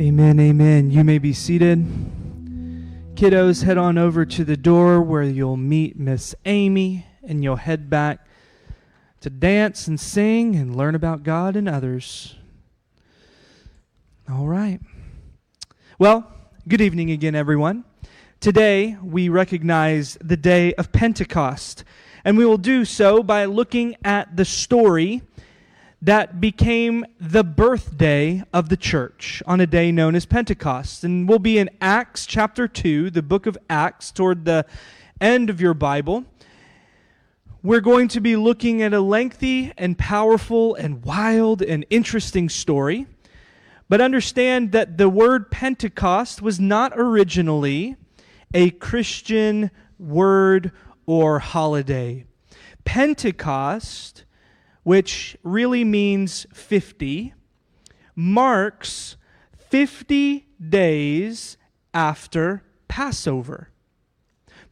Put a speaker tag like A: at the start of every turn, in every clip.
A: Amen, amen. You may be seated. Kiddos, head on over to the door where you'll meet Miss Amy and you'll head back to dance and sing and learn about God and others. All right. Well, good evening again, everyone. Today we recognize the day of Pentecost, and we will do so by looking at the story that became the birthday of the church on a day known as Pentecost. And we'll be in Acts chapter 2, the book of Acts, toward the end of your Bible. We're going to be looking at a lengthy and powerful and wild and interesting story. But understand that the word Pentecost was not originally a Christian word or holiday. Pentecost which really means 50, marks 50 days after Passover.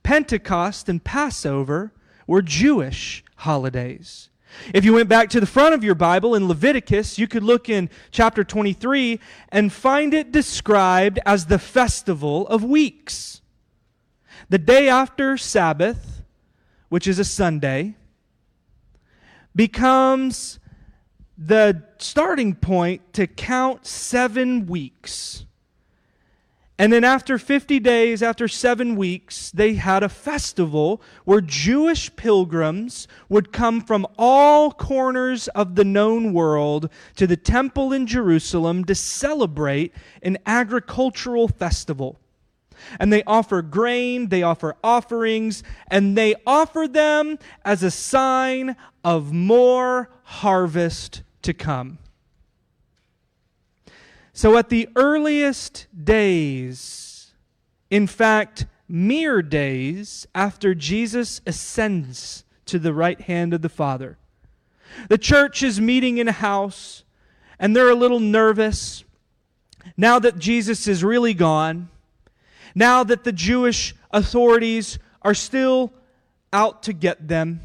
A: Pentecost and Passover were Jewish holidays. If you went back to the front of your Bible in Leviticus, you could look in chapter 23 and find it described as the festival of weeks. The day after Sabbath, which is a Sunday, becomes the starting point to count seven weeks. And then, after 50 days, after seven weeks, they had a festival where Jewish pilgrims would come from all corners of the known world to the temple in Jerusalem to celebrate an agricultural festival and they offer grain, they offer offerings, and they offer them as a sign of more harvest to come. So, at the earliest days, in fact, mere days after Jesus ascends to the right hand of the Father, the church is meeting in a house, and they're a little nervous now that Jesus is really gone now that the Jewish authorities are still out to get them.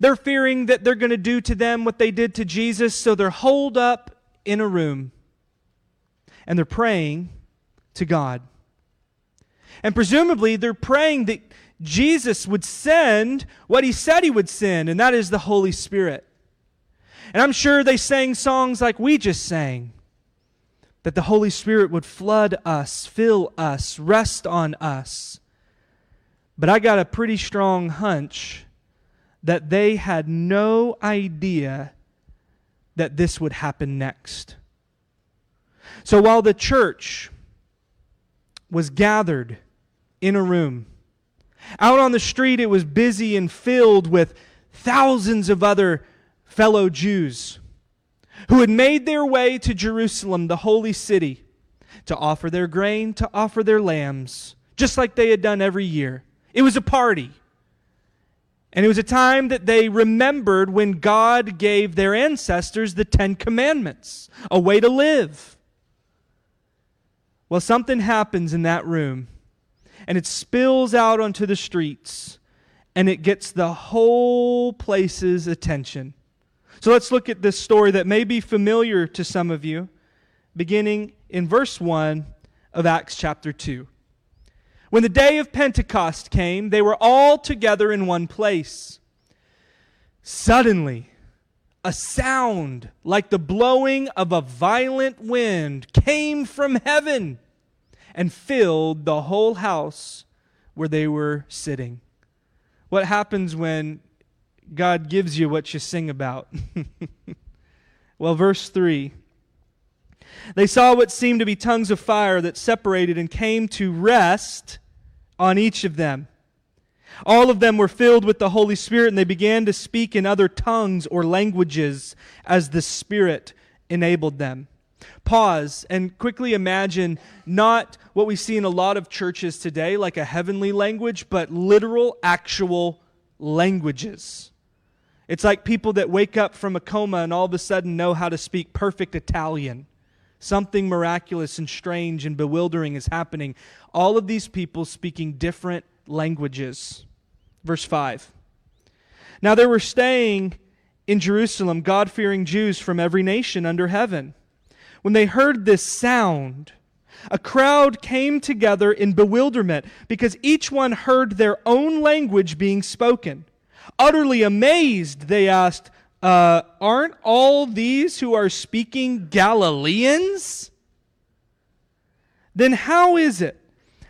A: They're fearing that they're going to do to them what they did to Jesus, so they're holed up in a room and they're praying to God. And presumably, they're praying that Jesus would send what he said he would send, and that is the Holy Spirit. And I'm sure they sang songs like we just sang that the Holy Spirit would flood us, fill us, rest on us. But I got a pretty strong hunch that they had no idea that this would happen next. So while the church was gathered in a room, out on the street it was busy and filled with thousands of other fellow Jews who had made their way to Jerusalem, the holy city, to offer their grain, to offer their lambs, just like they had done every year. It was a party. And it was a time that they remembered when God gave their ancestors the Ten Commandments, a way to live. Well, something happens in that room, and it spills out onto the streets, and it gets the whole place's attention. So let's look at this story that may be familiar to some of you, beginning in verse 1 of Acts chapter 2. When the day of Pentecost came, they were all together in one place. Suddenly, a sound like the blowing of a violent wind came from heaven and filled the whole house where they were sitting. What happens when God gives you what you sing about. well, verse 3 They saw what seemed to be tongues of fire that separated and came to rest on each of them. All of them were filled with the Holy Spirit, and they began to speak in other tongues or languages as the Spirit enabled them. Pause and quickly imagine not what we see in a lot of churches today, like a heavenly language, but literal, actual languages. It's like people that wake up from a coma and all of a sudden know how to speak perfect Italian. Something miraculous and strange and bewildering is happening. All of these people speaking different languages. Verse 5. Now there were staying in Jerusalem God fearing Jews from every nation under heaven. when they heard this sound, a crowd came together in bewilderment because each one heard their own language being spoken. Utterly amazed, they asked, uh, Aren't all these who are speaking Galileans? Then how is it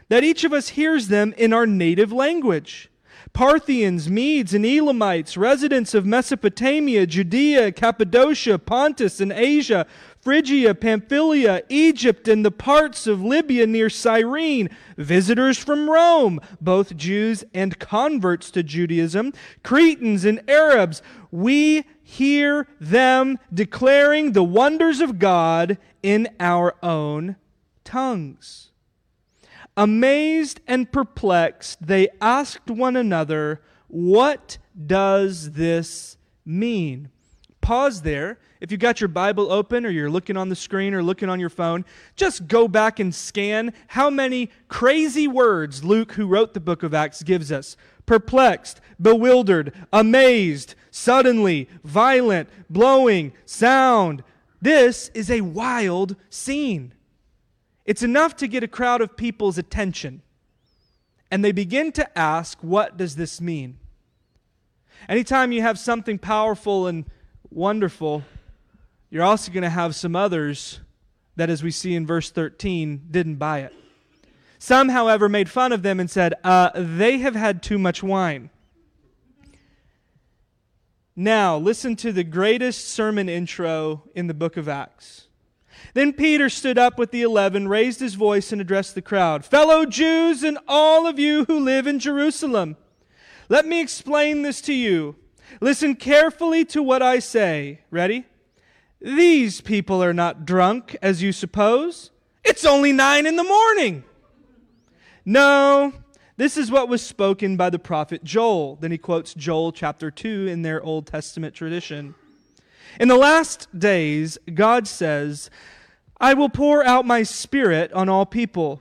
A: that each of us hears them in our native language? Parthians, Medes, and Elamites, residents of Mesopotamia, Judea, Cappadocia, Pontus, and Asia, Phrygia, Pamphylia, Egypt, and the parts of Libya near Cyrene, visitors from Rome, both Jews and converts to Judaism, Cretans and Arabs, we hear them declaring the wonders of God in our own tongues. Amazed and perplexed, they asked one another, What does this mean? Pause there. If you've got your Bible open or you're looking on the screen or looking on your phone, just go back and scan how many crazy words Luke, who wrote the book of Acts, gives us perplexed, bewildered, amazed, suddenly, violent, blowing, sound. This is a wild scene. It's enough to get a crowd of people's attention. And they begin to ask, what does this mean? Anytime you have something powerful and wonderful, you're also going to have some others that, as we see in verse 13, didn't buy it. Some, however, made fun of them and said, uh, They have had too much wine. Now, listen to the greatest sermon intro in the book of Acts. Then Peter stood up with the eleven, raised his voice, and addressed the crowd Fellow Jews and all of you who live in Jerusalem, let me explain this to you. Listen carefully to what I say. Ready? These people are not drunk, as you suppose. It's only nine in the morning. No, this is what was spoken by the prophet Joel. Then he quotes Joel chapter 2 in their Old Testament tradition. In the last days, God says, I will pour out my spirit on all people.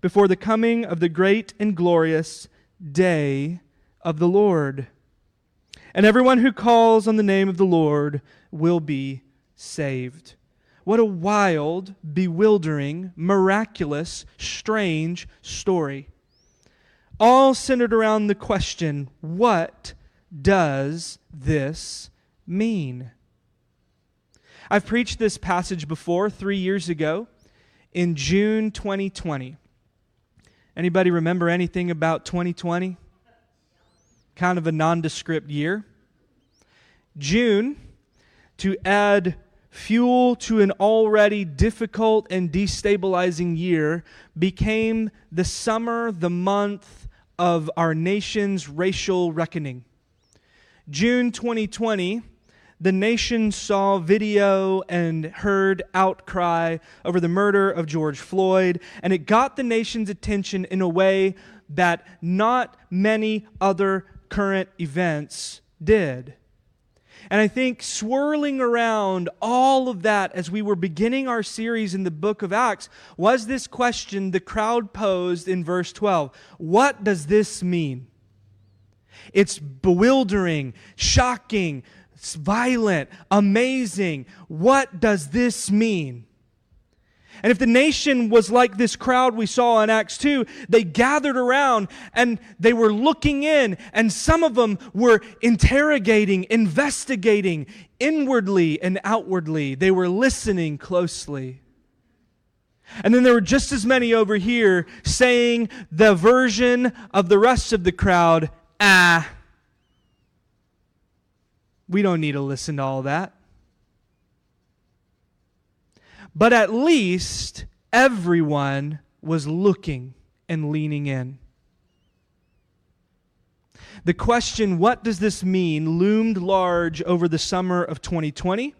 A: before the coming of the great and glorious day of the Lord. And everyone who calls on the name of the Lord will be saved. What a wild, bewildering, miraculous, strange story. All centered around the question what does this mean? I've preached this passage before three years ago in June 2020. Anybody remember anything about 2020? Kind of a nondescript year. June, to add fuel to an already difficult and destabilizing year, became the summer, the month of our nation's racial reckoning. June 2020 the nation saw video and heard outcry over the murder of George Floyd, and it got the nation's attention in a way that not many other current events did. And I think swirling around all of that as we were beginning our series in the book of Acts was this question the crowd posed in verse 12 What does this mean? It's bewildering, shocking, it's violent, amazing. What does this mean? And if the nation was like this crowd we saw in Acts 2, they gathered around and they were looking in, and some of them were interrogating, investigating inwardly and outwardly. They were listening closely. And then there were just as many over here saying the version of the rest of the crowd, ah, we don't need to listen to all that. But at least everyone was looking and leaning in. The question, what does this mean, loomed large over the summer of 2020.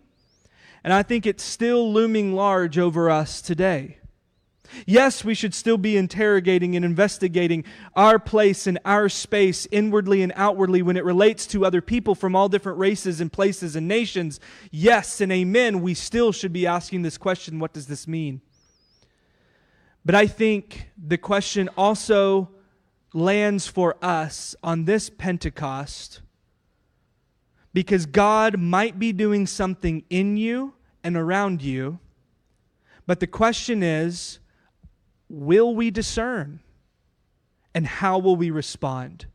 A: And I think it's still looming large over us today. Yes, we should still be interrogating and investigating our place and our space inwardly and outwardly when it relates to other people from all different races and places and nations. Yes, and amen. We still should be asking this question what does this mean? But I think the question also lands for us on this Pentecost because God might be doing something in you and around you. But the question is, will we discern? And how will we respond?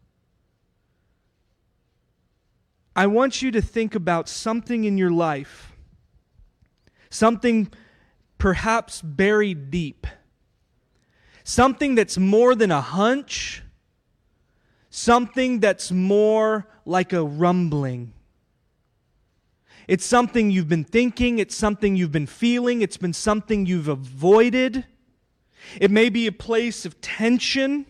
A: I want you to think about something in your life, something perhaps buried deep, something that's more than a hunch, something that's more like a rumbling. It's something you've been thinking, it's something you've been feeling, it's been something you've avoided. It may be a place of tension.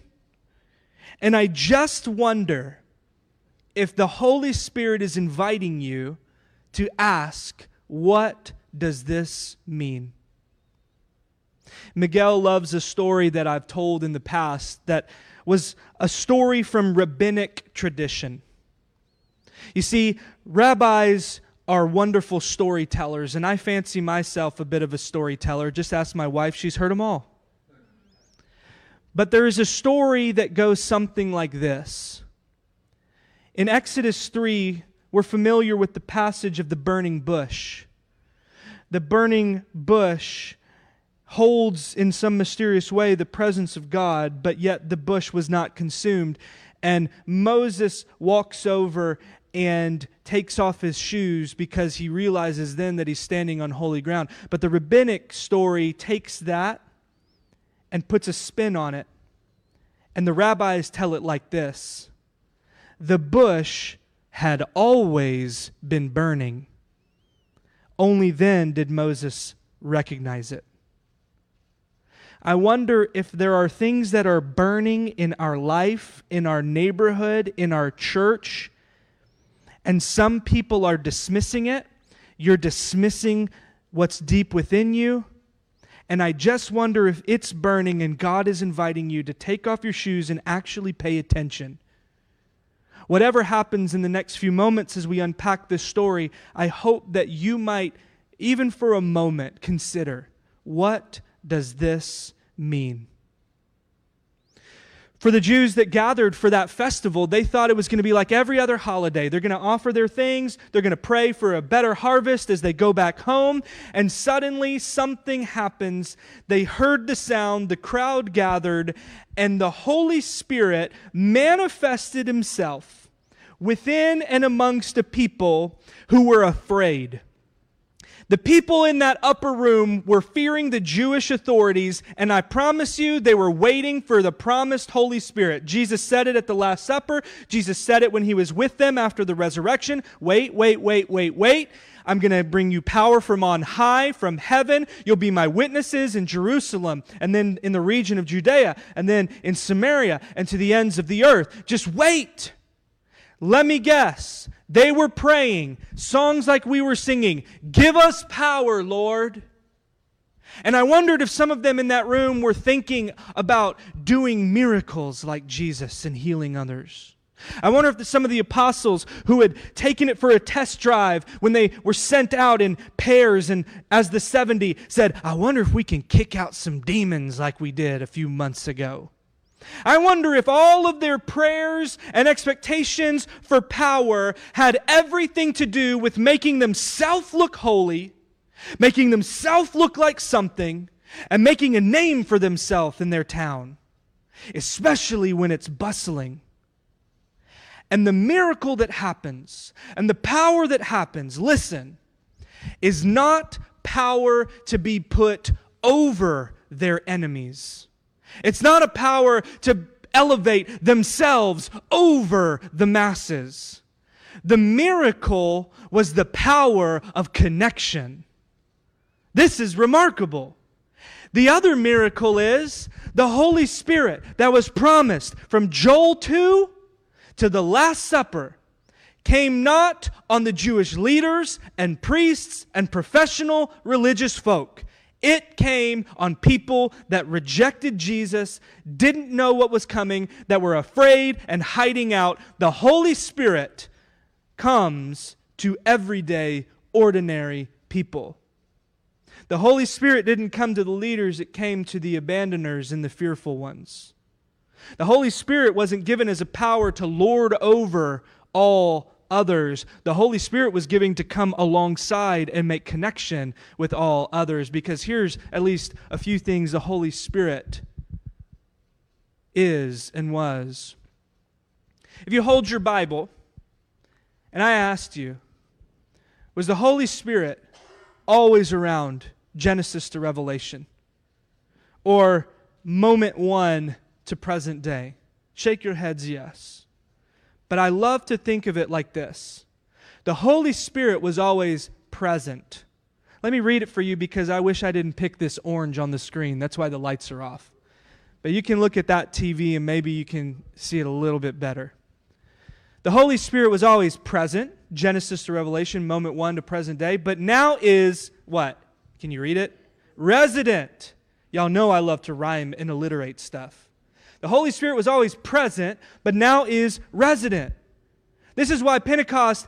A: And I just wonder if the Holy Spirit is inviting you to ask, What does this mean? Miguel loves a story that I've told in the past that was a story from rabbinic tradition. You see, rabbis are wonderful storytellers, and I fancy myself a bit of a storyteller. Just ask my wife, she's heard them all. But there is a story that goes something like this. In Exodus 3, we're familiar with the passage of the burning bush. The burning bush holds in some mysterious way the presence of God, but yet the bush was not consumed. And Moses walks over and takes off his shoes because he realizes then that he's standing on holy ground. But the rabbinic story takes that and puts a spin on it. And the rabbis tell it like this The bush had always been burning. Only then did Moses recognize it. I wonder if there are things that are burning in our life, in our neighborhood, in our church, and some people are dismissing it. You're dismissing what's deep within you. And I just wonder if it's burning and God is inviting you to take off your shoes and actually pay attention. Whatever happens in the next few moments as we unpack this story, I hope that you might, even for a moment, consider what does this mean? For the Jews that gathered for that festival, they thought it was going to be like every other holiday. They're going to offer their things, they're going to pray for a better harvest as they go back home, and suddenly something happens. They heard the sound, the crowd gathered, and the Holy Spirit manifested himself within and amongst a people who were afraid. The people in that upper room were fearing the Jewish authorities, and I promise you, they were waiting for the promised Holy Spirit. Jesus said it at the Last Supper. Jesus said it when he was with them after the resurrection. Wait, wait, wait, wait, wait. I'm going to bring you power from on high, from heaven. You'll be my witnesses in Jerusalem, and then in the region of Judea, and then in Samaria, and to the ends of the earth. Just wait. Let me guess. They were praying songs like we were singing Give us power, Lord. And I wondered if some of them in that room were thinking about doing miracles like Jesus and healing others. I wonder if some of the apostles who had taken it for a test drive when they were sent out in pairs and as the 70 said, I wonder if we can kick out some demons like we did a few months ago. I wonder if all of their prayers and expectations for power had everything to do with making themselves look holy, making themselves look like something, and making a name for themselves in their town, especially when it's bustling. And the miracle that happens and the power that happens, listen, is not power to be put over their enemies it's not a power to elevate themselves over the masses. The miracle was the power of connection. This is remarkable. The other miracle is the Holy Spirit that was promised from Joel 2 to the Last Supper came not on the Jewish leaders and priests and professional religious folk. It came on people that rejected Jesus, didn't know what was coming, that were afraid and hiding out. The Holy Spirit comes to everyday, ordinary people. The Holy Spirit didn't come to the leaders, it came to the abandoners and the fearful ones. The Holy Spirit wasn't given as a power to lord over all others. The Holy Spirit was giving to come alongside and make connection with all others because here's at least a few things the Holy Spirit is and was. If you hold your Bible, and I asked you, was the Holy Spirit always around Genesis to Revelation? Or moment one to present day? Shake your heads, yes. But I love to think of it like this the Holy Spirit was always present. Let me read it for you because I wish I didn't pick this orange on the screen. That's why the lights are off. But you can look at that TV and maybe you can see it a little bit better. The Holy Spirit was always present, Genesis to Revelation, moment one to present day, but now is what? Can you read it? Resident. Y'all know I love to rhyme and alliterate stuff. The Holy Spirit was always present, but now is resident. This is why Pentecost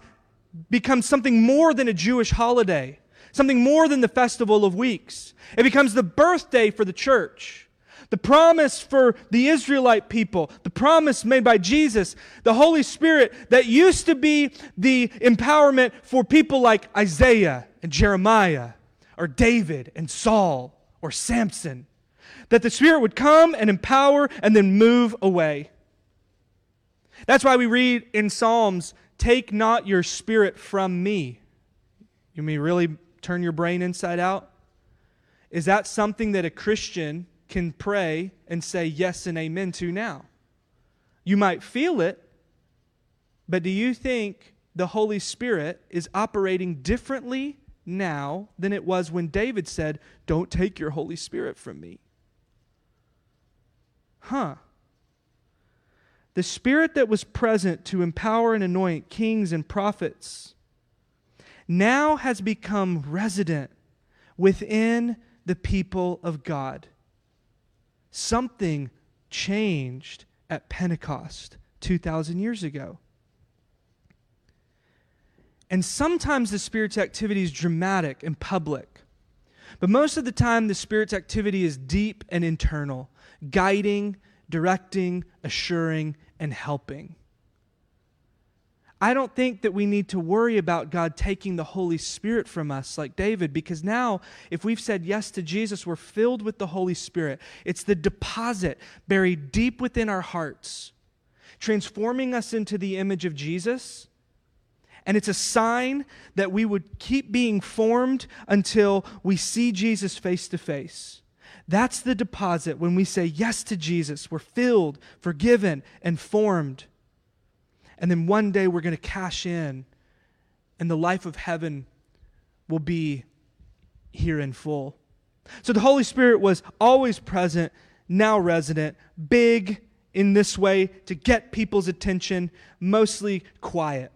A: becomes something more than a Jewish holiday, something more than the festival of weeks. It becomes the birthday for the church. The promise for the Israelite people, the promise made by Jesus, the Holy Spirit that used to be the empowerment for people like Isaiah and Jeremiah, or David and Saul, or Samson that the Spirit would come and empower and then move away. That's why we read in Psalms, Take not your spirit from me. You mean really turn your brain inside out? Is that something that a Christian can pray and say yes and amen to now? You might feel it, but do you think the Holy Spirit is operating differently now than it was when David said, Don't take your Holy Spirit from me? Huh, the Spirit that was present to empower and anoint kings and prophets now has become resident within the people of God. Something changed at Pentecost 2,000 years ago. And sometimes the Spirit's activity is dramatic and public. But most of the time, the Spirit's activity is deep and internal guiding, directing, assuring, and helping. I don't think that we need to worry about God taking the Holy Spirit from us like David, because now, if we've said yes to Jesus, we're filled with the Holy Spirit. It's the deposit buried deep within our hearts, transforming us into the image of Jesus. And it's a sign that we would keep being formed until we see Jesus face to face. That's the deposit when we say yes to Jesus. We're filled, forgiven, and formed. And then one day we're going to cash in, and the life of heaven will be here in full. So the Holy Spirit was always present, now resident, big in this way to get people's attention, mostly quiet.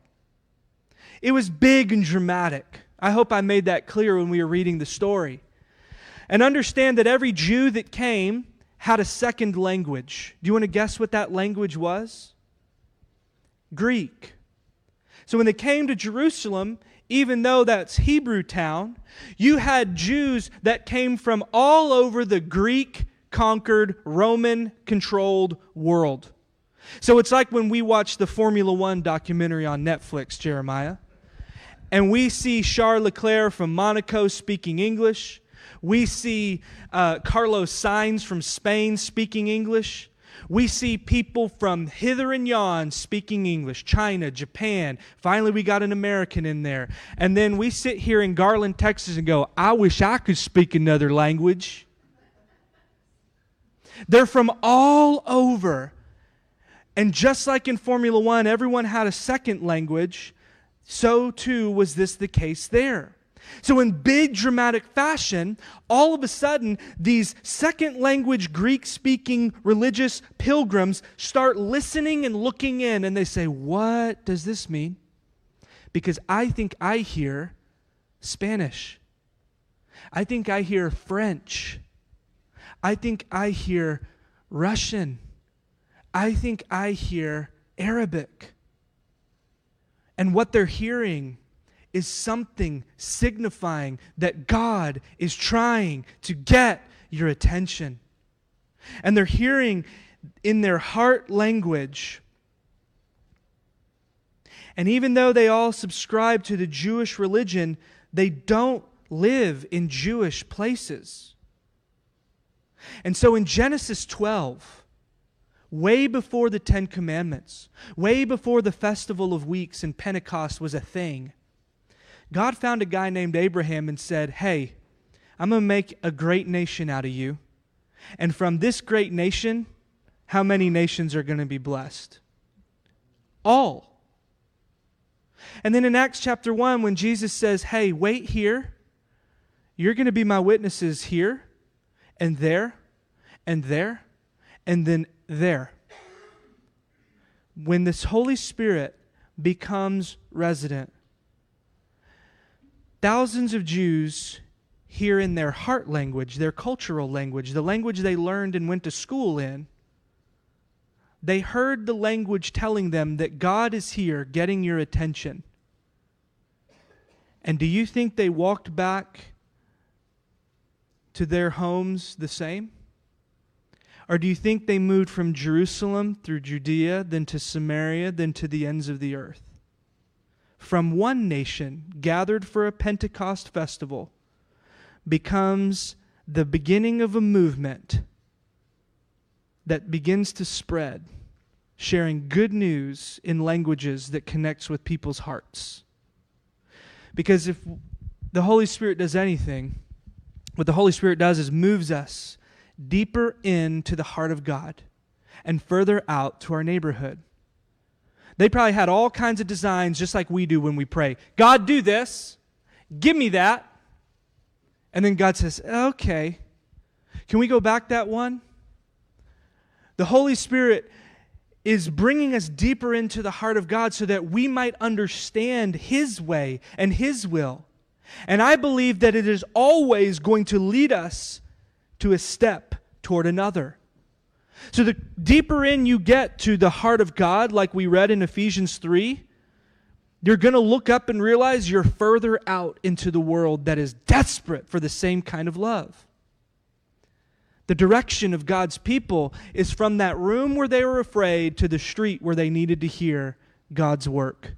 A: It was big and dramatic. I hope I made that clear when we were reading the story. And understand that every Jew that came had a second language. Do you want to guess what that language was? Greek. So when they came to Jerusalem, even though that's Hebrew town, you had Jews that came from all over the Greek conquered, Roman controlled world. So it's like when we watch the Formula One documentary on Netflix, Jeremiah, and we see Charles Leclerc from Monaco speaking English, we see uh, Carlos Sainz from Spain speaking English. We see people from hither and yon speaking English, China, Japan. Finally, we got an American in there. And then we sit here in Garland, Texas and go, I wish I could speak another language. They're from all over. And just like in Formula One, everyone had a second language, so too was this the case there. So, in big dramatic fashion, all of a sudden, these second language Greek speaking religious pilgrims start listening and looking in, and they say, What does this mean? Because I think I hear Spanish. I think I hear French. I think I hear Russian. I think I hear Arabic. And what they're hearing is something signifying that God is trying to get your attention. And they're hearing in their heart language. And even though they all subscribe to the Jewish religion, they don't live in Jewish places. And so in Genesis 12, way before the Ten Commandments, way before the Festival of Weeks and Pentecost was a thing, God found a guy named Abraham and said, Hey, I'm going to make a great nation out of you. And from this great nation, how many nations are going to be blessed? All. And then in Acts chapter 1, when Jesus says, Hey, wait here, you're going to be my witnesses here and there and there and then there. When this Holy Spirit becomes resident, thousands of Jews hear in their heart language, their cultural language, the language they learned and went to school in, they heard the language telling them that God is here getting your attention. And do you think they walked back to their homes the same? Or do you think they moved from Jerusalem through Judea, then to Samaria, then to the ends of the earth? From one nation gathered for a Pentecost festival becomes the beginning of a movement that begins to spread, sharing good news in languages that connects with people's hearts. Because if the Holy Spirit does anything, what the Holy Spirit does is moves us deeper into the heart of God and further out to our neighborhood. They probably had all kinds of designs just like we do when we pray. God, do this. Give me that. And then God says, okay. Can we go back that one? The Holy Spirit is bringing us deeper into the heart of God so that we might understand His way and His will. And I believe that it is always going to lead us to a step toward another. So the deeper in you get to the heart of God, like we read in Ephesians 3, you're going to look up and realize you're further out into the world that is desperate for the same kind of love. The direction of God's people is from that room where they were afraid to the street where they needed to hear God's work.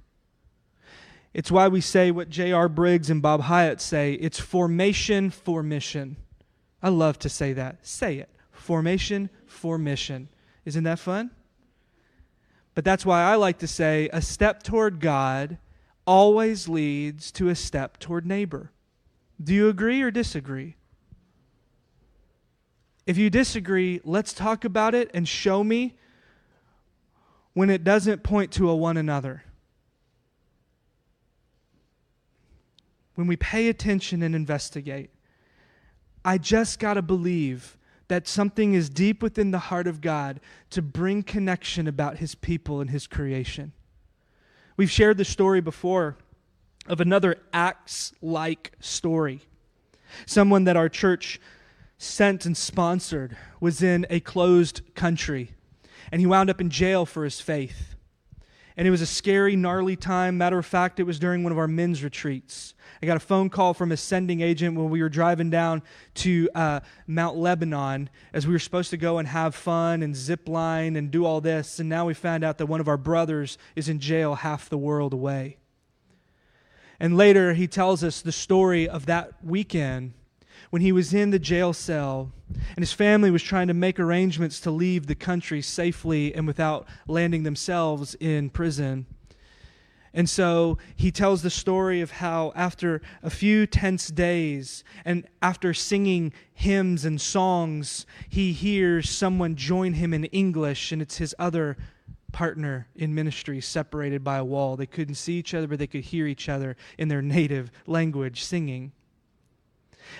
A: It's why we say what J.R. Briggs and Bob Hyatt say it's formation for mission. I love to say that. Say it. Formation for mission. Isn't that fun? But that's why I like to say a step toward God always leads to a step toward neighbor. Do you agree or disagree? If you disagree, let's talk about it and show me when it doesn't point to a one another. When we pay attention and investigate, I just got to believe that something is deep within the heart of God to bring connection about his people and his creation. We've shared the story before of another Acts like story. Someone that our church sent and sponsored was in a closed country, and he wound up in jail for his faith. And it was a scary, gnarly time. Matter of fact, it was during one of our men's retreats. I got a phone call from a sending agent when we were driving down to uh, Mount Lebanon as we were supposed to go and have fun and zip line and do all this. And now we found out that one of our brothers is in jail half the world away. And later, he tells us the story of that weekend when he was in the jail cell and his family was trying to make arrangements to leave the country safely and without landing themselves in prison. And so he tells the story of how, after a few tense days and after singing hymns and songs, he hears someone join him in English, and it's his other partner in ministry separated by a wall. They couldn't see each other, but they could hear each other in their native language singing.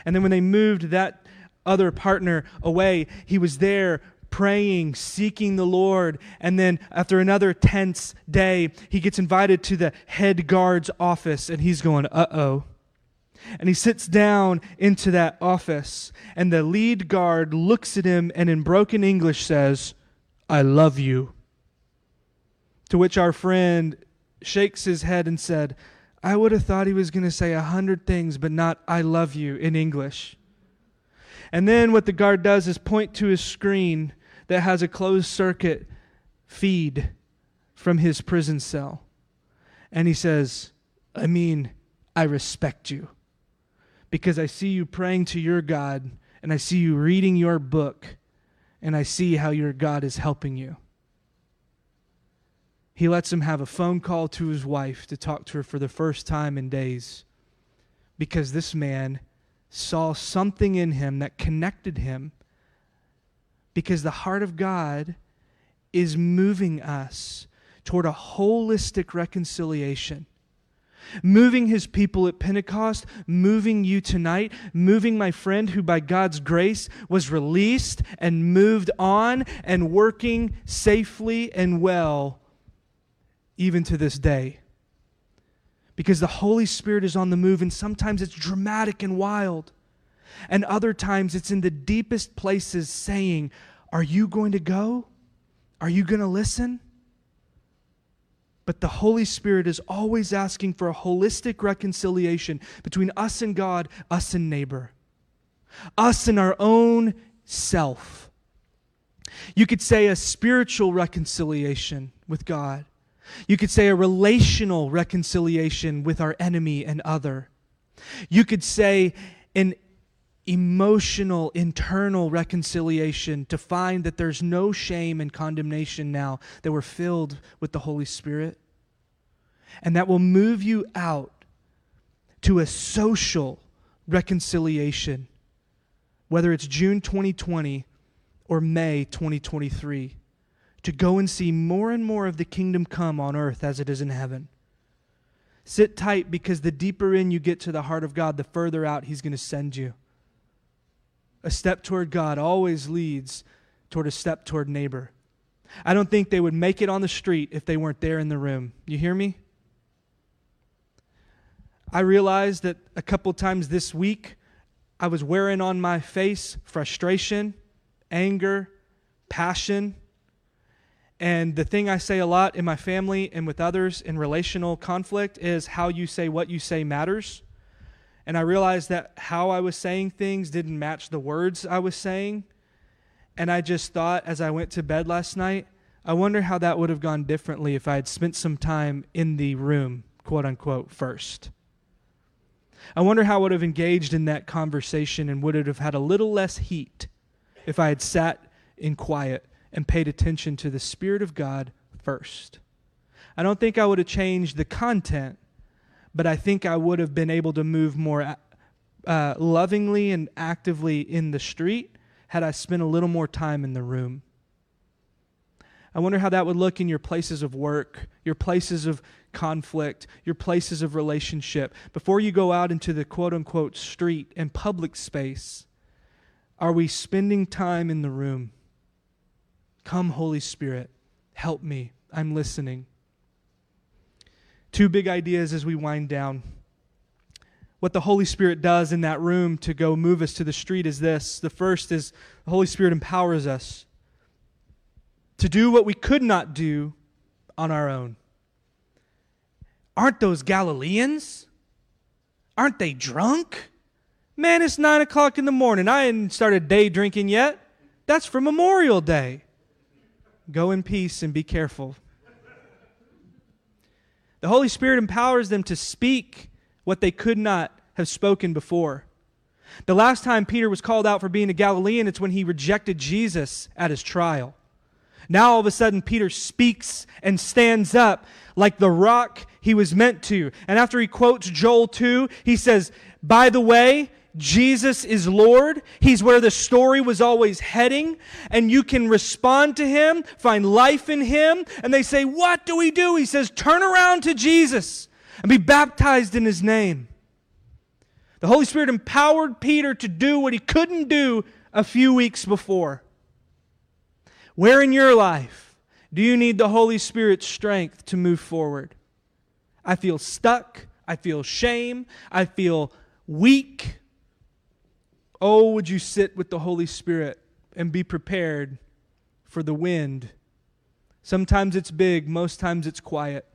A: And then when they moved that other partner away, he was there praying, seeking the Lord. And then after another tense day, he gets invited to the head guard's office and he's going, uh oh. And he sits down into that office, and the lead guard looks at him and in broken English says, I love you. To which our friend shakes his head and said, I would have thought he was going to say a hundred things, but not I love you in English. And then what the guard does is point to his screen that has a closed circuit feed from his prison cell. And he says, I mean, I respect you because I see you praying to your God and I see you reading your book and I see how your God is helping you. He lets him have a phone call to his wife to talk to her for the first time in days because this man saw something in him that connected him because the heart of God is moving us toward a holistic reconciliation. Moving his people at Pentecost, moving you tonight, moving my friend who by God's grace was released and moved on and working safely and well even to this day. Because the Holy Spirit is on the move, and sometimes it's dramatic and wild. And other times it's in the deepest places saying, Are you going to go? Are you going to listen? But the Holy Spirit is always asking for a holistic reconciliation between us and God, us and neighbor, us and our own self. You could say a spiritual reconciliation with God. You could say a relational reconciliation with our enemy and other. You could say an emotional, internal reconciliation to find that there's no shame and condemnation now that we're filled with the Holy Spirit. And that will move you out to a social reconciliation, whether it's June 2020 or May 2023, to go and see more and more of the kingdom come on earth as it is in heaven. Sit tight because the deeper in you get to the heart of God, the further out He's going to send you. A step toward God always leads toward a step toward neighbor. I don't think they would make it on the street if they weren't there in the room. You hear me? I realized that a couple times this week I was wearing on my face frustration, anger, passion. And the thing I say a lot in my family and with others in relational conflict is how you say what you say matters. And I realized that how I was saying things didn't match the words I was saying. And I just thought as I went to bed last night, I wonder how that would have gone differently if I had spent some time in the room, quote unquote, first. I wonder how I would have engaged in that conversation and would it have had a little less heat if I had sat in quiet and paid attention to the Spirit of God first. I don't think I would have changed the content, but I think I would have been able to move more uh, lovingly and actively in the street had I spent a little more time in the room. I wonder how that would look in your places of work, your places of conflict, your places of relationship. Before you go out into the quote unquote street and public space, are we spending time in the room? Come, Holy Spirit, help me. I'm listening. Two big ideas as we wind down. What the Holy Spirit does in that room to go move us to the street is this. The first is the Holy Spirit empowers us to do what we could not do on our own. Aren't those Galileans? Aren't they drunk? Man, it's nine o'clock in the morning. I hadn't started day drinking yet. That's for Memorial Day. Go in peace and be careful. The Holy Spirit empowers them to speak what they could not have spoken before. The last time Peter was called out for being a Galilean, it's when he rejected Jesus at his trial. Now all of a sudden, Peter speaks and stands up like the rock he was meant to. And after he quotes Joel 2, he says, By the way, Jesus is Lord. He's where the story was always heading. And you can respond to him, find life in him. And they say, What do we do? He says, Turn around to Jesus and be baptized in his name. The Holy Spirit empowered Peter to do what he couldn't do a few weeks before. Where in your life do you need the Holy Spirit's strength to move forward? I feel stuck. I feel shame. I feel weak, oh, would you sit with the Holy Spirit and be prepared for the wind? Sometimes it's big, most times it's quiet.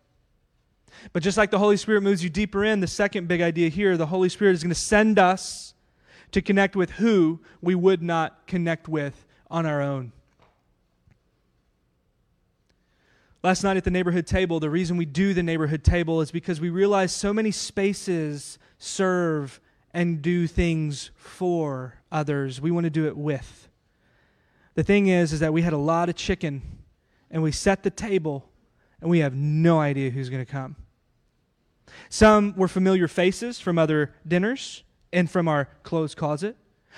A: But just like the Holy Spirit moves you deeper in, the second big idea here, the Holy Spirit is going to send us to connect with who we would not connect with on our own. Last night at the neighborhood table, the reason we do the neighborhood table is because we realize so many spaces serve and do things for others. We want to do it with. The thing is is that we had a lot of chicken and we set the table and we have no idea who's going to come. Some were familiar faces from other dinners and from our clothes closet,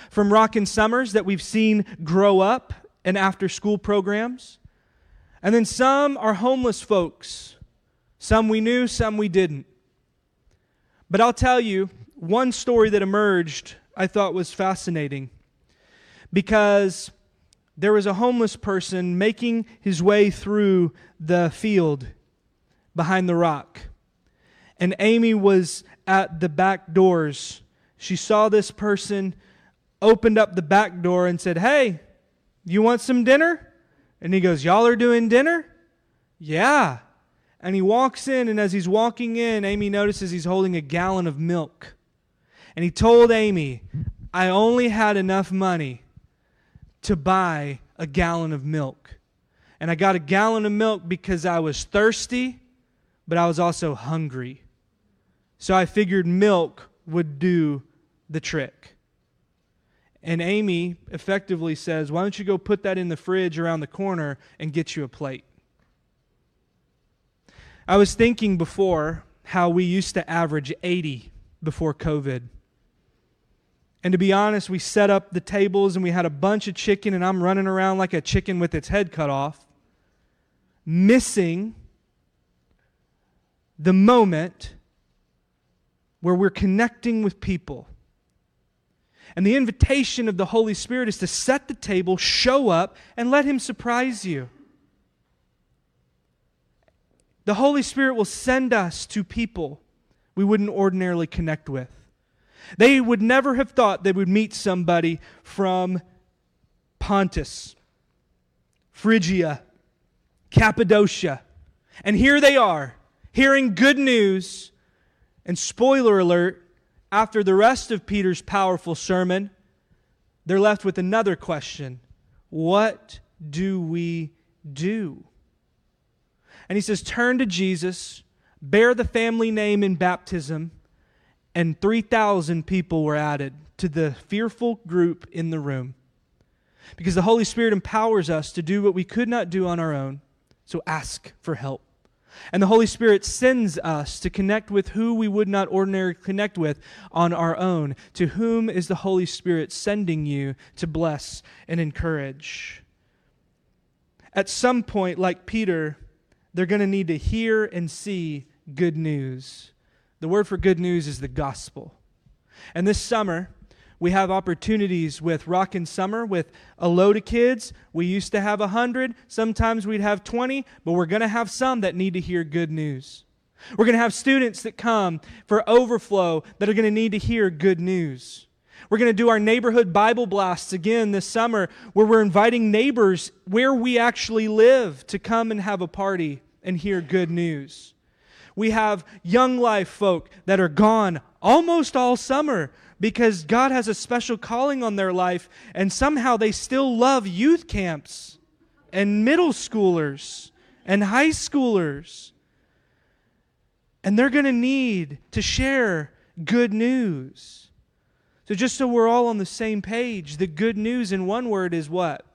A: from Rockin' Summers that we've seen grow up and after school programs. And then some are homeless folks. Some we knew, some we didn't. But I'll tell you, one story that emerged I thought was fascinating because there was a homeless person making his way through the field behind the rock. And Amy was at the back doors. She saw this person, opened up the back door, and said, Hey, you want some dinner? And he goes, Y'all are doing dinner? Yeah. And he walks in, and as he's walking in, Amy notices he's holding a gallon of milk. And he told Amy, I only had enough money to buy a gallon of milk. And I got a gallon of milk because I was thirsty, but I was also hungry. So I figured milk would do the trick. And Amy effectively says, Why don't you go put that in the fridge around the corner and get you a plate? I was thinking before how we used to average 80 before COVID. And to be honest, we set up the tables and we had a bunch of chicken, and I'm running around like a chicken with its head cut off, missing the moment where we're connecting with people and the invitation of the Holy Spirit is to set the table, show up, and let Him surprise you. The Holy Spirit will send us to people we wouldn't ordinarily connect with. They would never have thought they would meet somebody from Pontus, Phrygia, Cappadocia. And here they are, hearing good news. And spoiler alert, after the rest of Peter's powerful sermon, they're left with another question What do we do? And he says, Turn to Jesus, bear the family name in baptism, and 3,000 people were added to the fearful group in the room. Because the Holy Spirit empowers us to do what we could not do on our own. So ask for help. And the Holy Spirit sends us to connect with who we would not ordinarily connect with on our own. To whom is the Holy Spirit sending you to bless and encourage? At some point, like Peter, they're going to need to hear and see good news. The word for good news is the gospel. And this summer, we have opportunities with Rockin' Summer with a load of kids. We used to have 100. Sometimes we'd have 20, but we're going to have some that need to hear good news. We're going to have students that come for overflow that are going to need to hear good news. We're going to do our neighborhood Bible blasts again this summer where we're inviting neighbors where we actually live to come and have a party and hear good news. We have young life folk that are gone almost all summer because God has a special calling on their life, and somehow they still love youth camps and middle schoolers and high schoolers. And they're going to need to share good news. So, just so we're all on the same page, the good news in one word is what?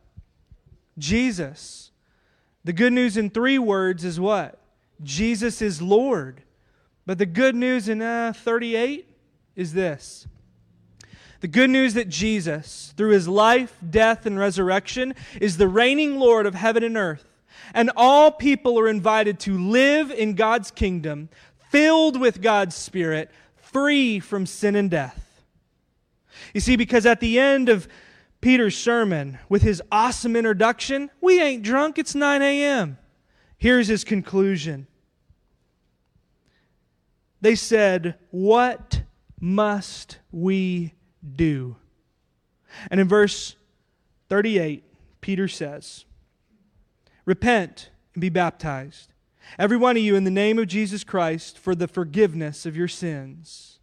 A: Jesus. The good news in three words is what? Jesus is Lord. But the good news in uh, 38 is this the good news that Jesus, through his life, death, and resurrection, is the reigning Lord of heaven and earth. And all people are invited to live in God's kingdom, filled with God's Spirit, free from sin and death. You see, because at the end of Peter's sermon, with his awesome introduction, we ain't drunk, it's 9 a.m. Here's his conclusion. They said, What must we do? And in verse 38, Peter says, Repent and be baptized, every one of you, in the name of Jesus Christ, for the forgiveness of your sins,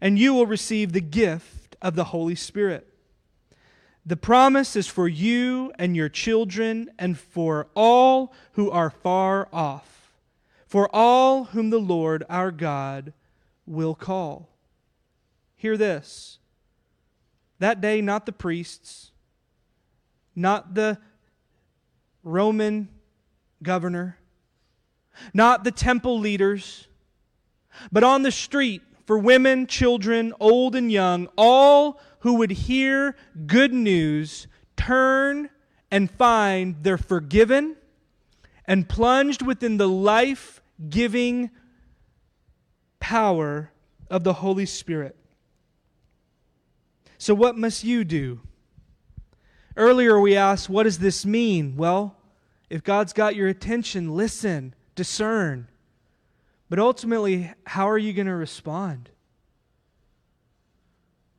A: and you will receive the gift of the Holy Spirit. The promise is for you and your children and for all who are far off, for all whom the Lord our God will call. Hear this. That day, not the priests, not the Roman governor, not the temple leaders, but on the street for women, children, old and young, all who would hear good news turn and find they're forgiven and plunged within the life giving power of the Holy Spirit. So, what must you do? Earlier, we asked, What does this mean? Well, if God's got your attention, listen, discern. But ultimately, how are you going to respond?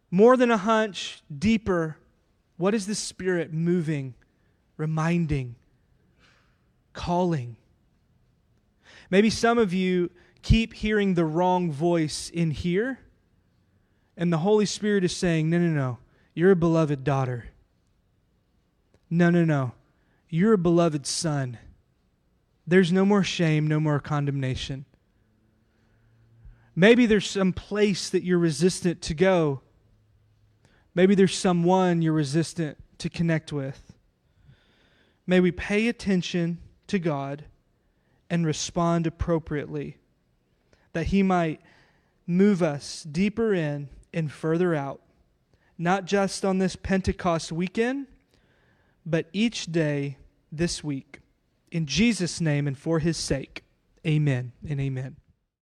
A: More than a hunch, deeper, what is the Spirit moving, reminding, calling? Maybe some of you keep hearing the wrong voice in here, and the Holy Spirit is saying, No, no, no, you're a beloved daughter. No, no, no, you're a beloved son. There's no more shame, no more condemnation. Maybe there's some place that you're resistant to go Maybe there's someone you're resistant to connect with. May we pay attention to God and respond appropriately, that He might move us deeper in and further out, not just on this Pentecost weekend, but each day this week. In Jesus' name and for His sake, amen and amen.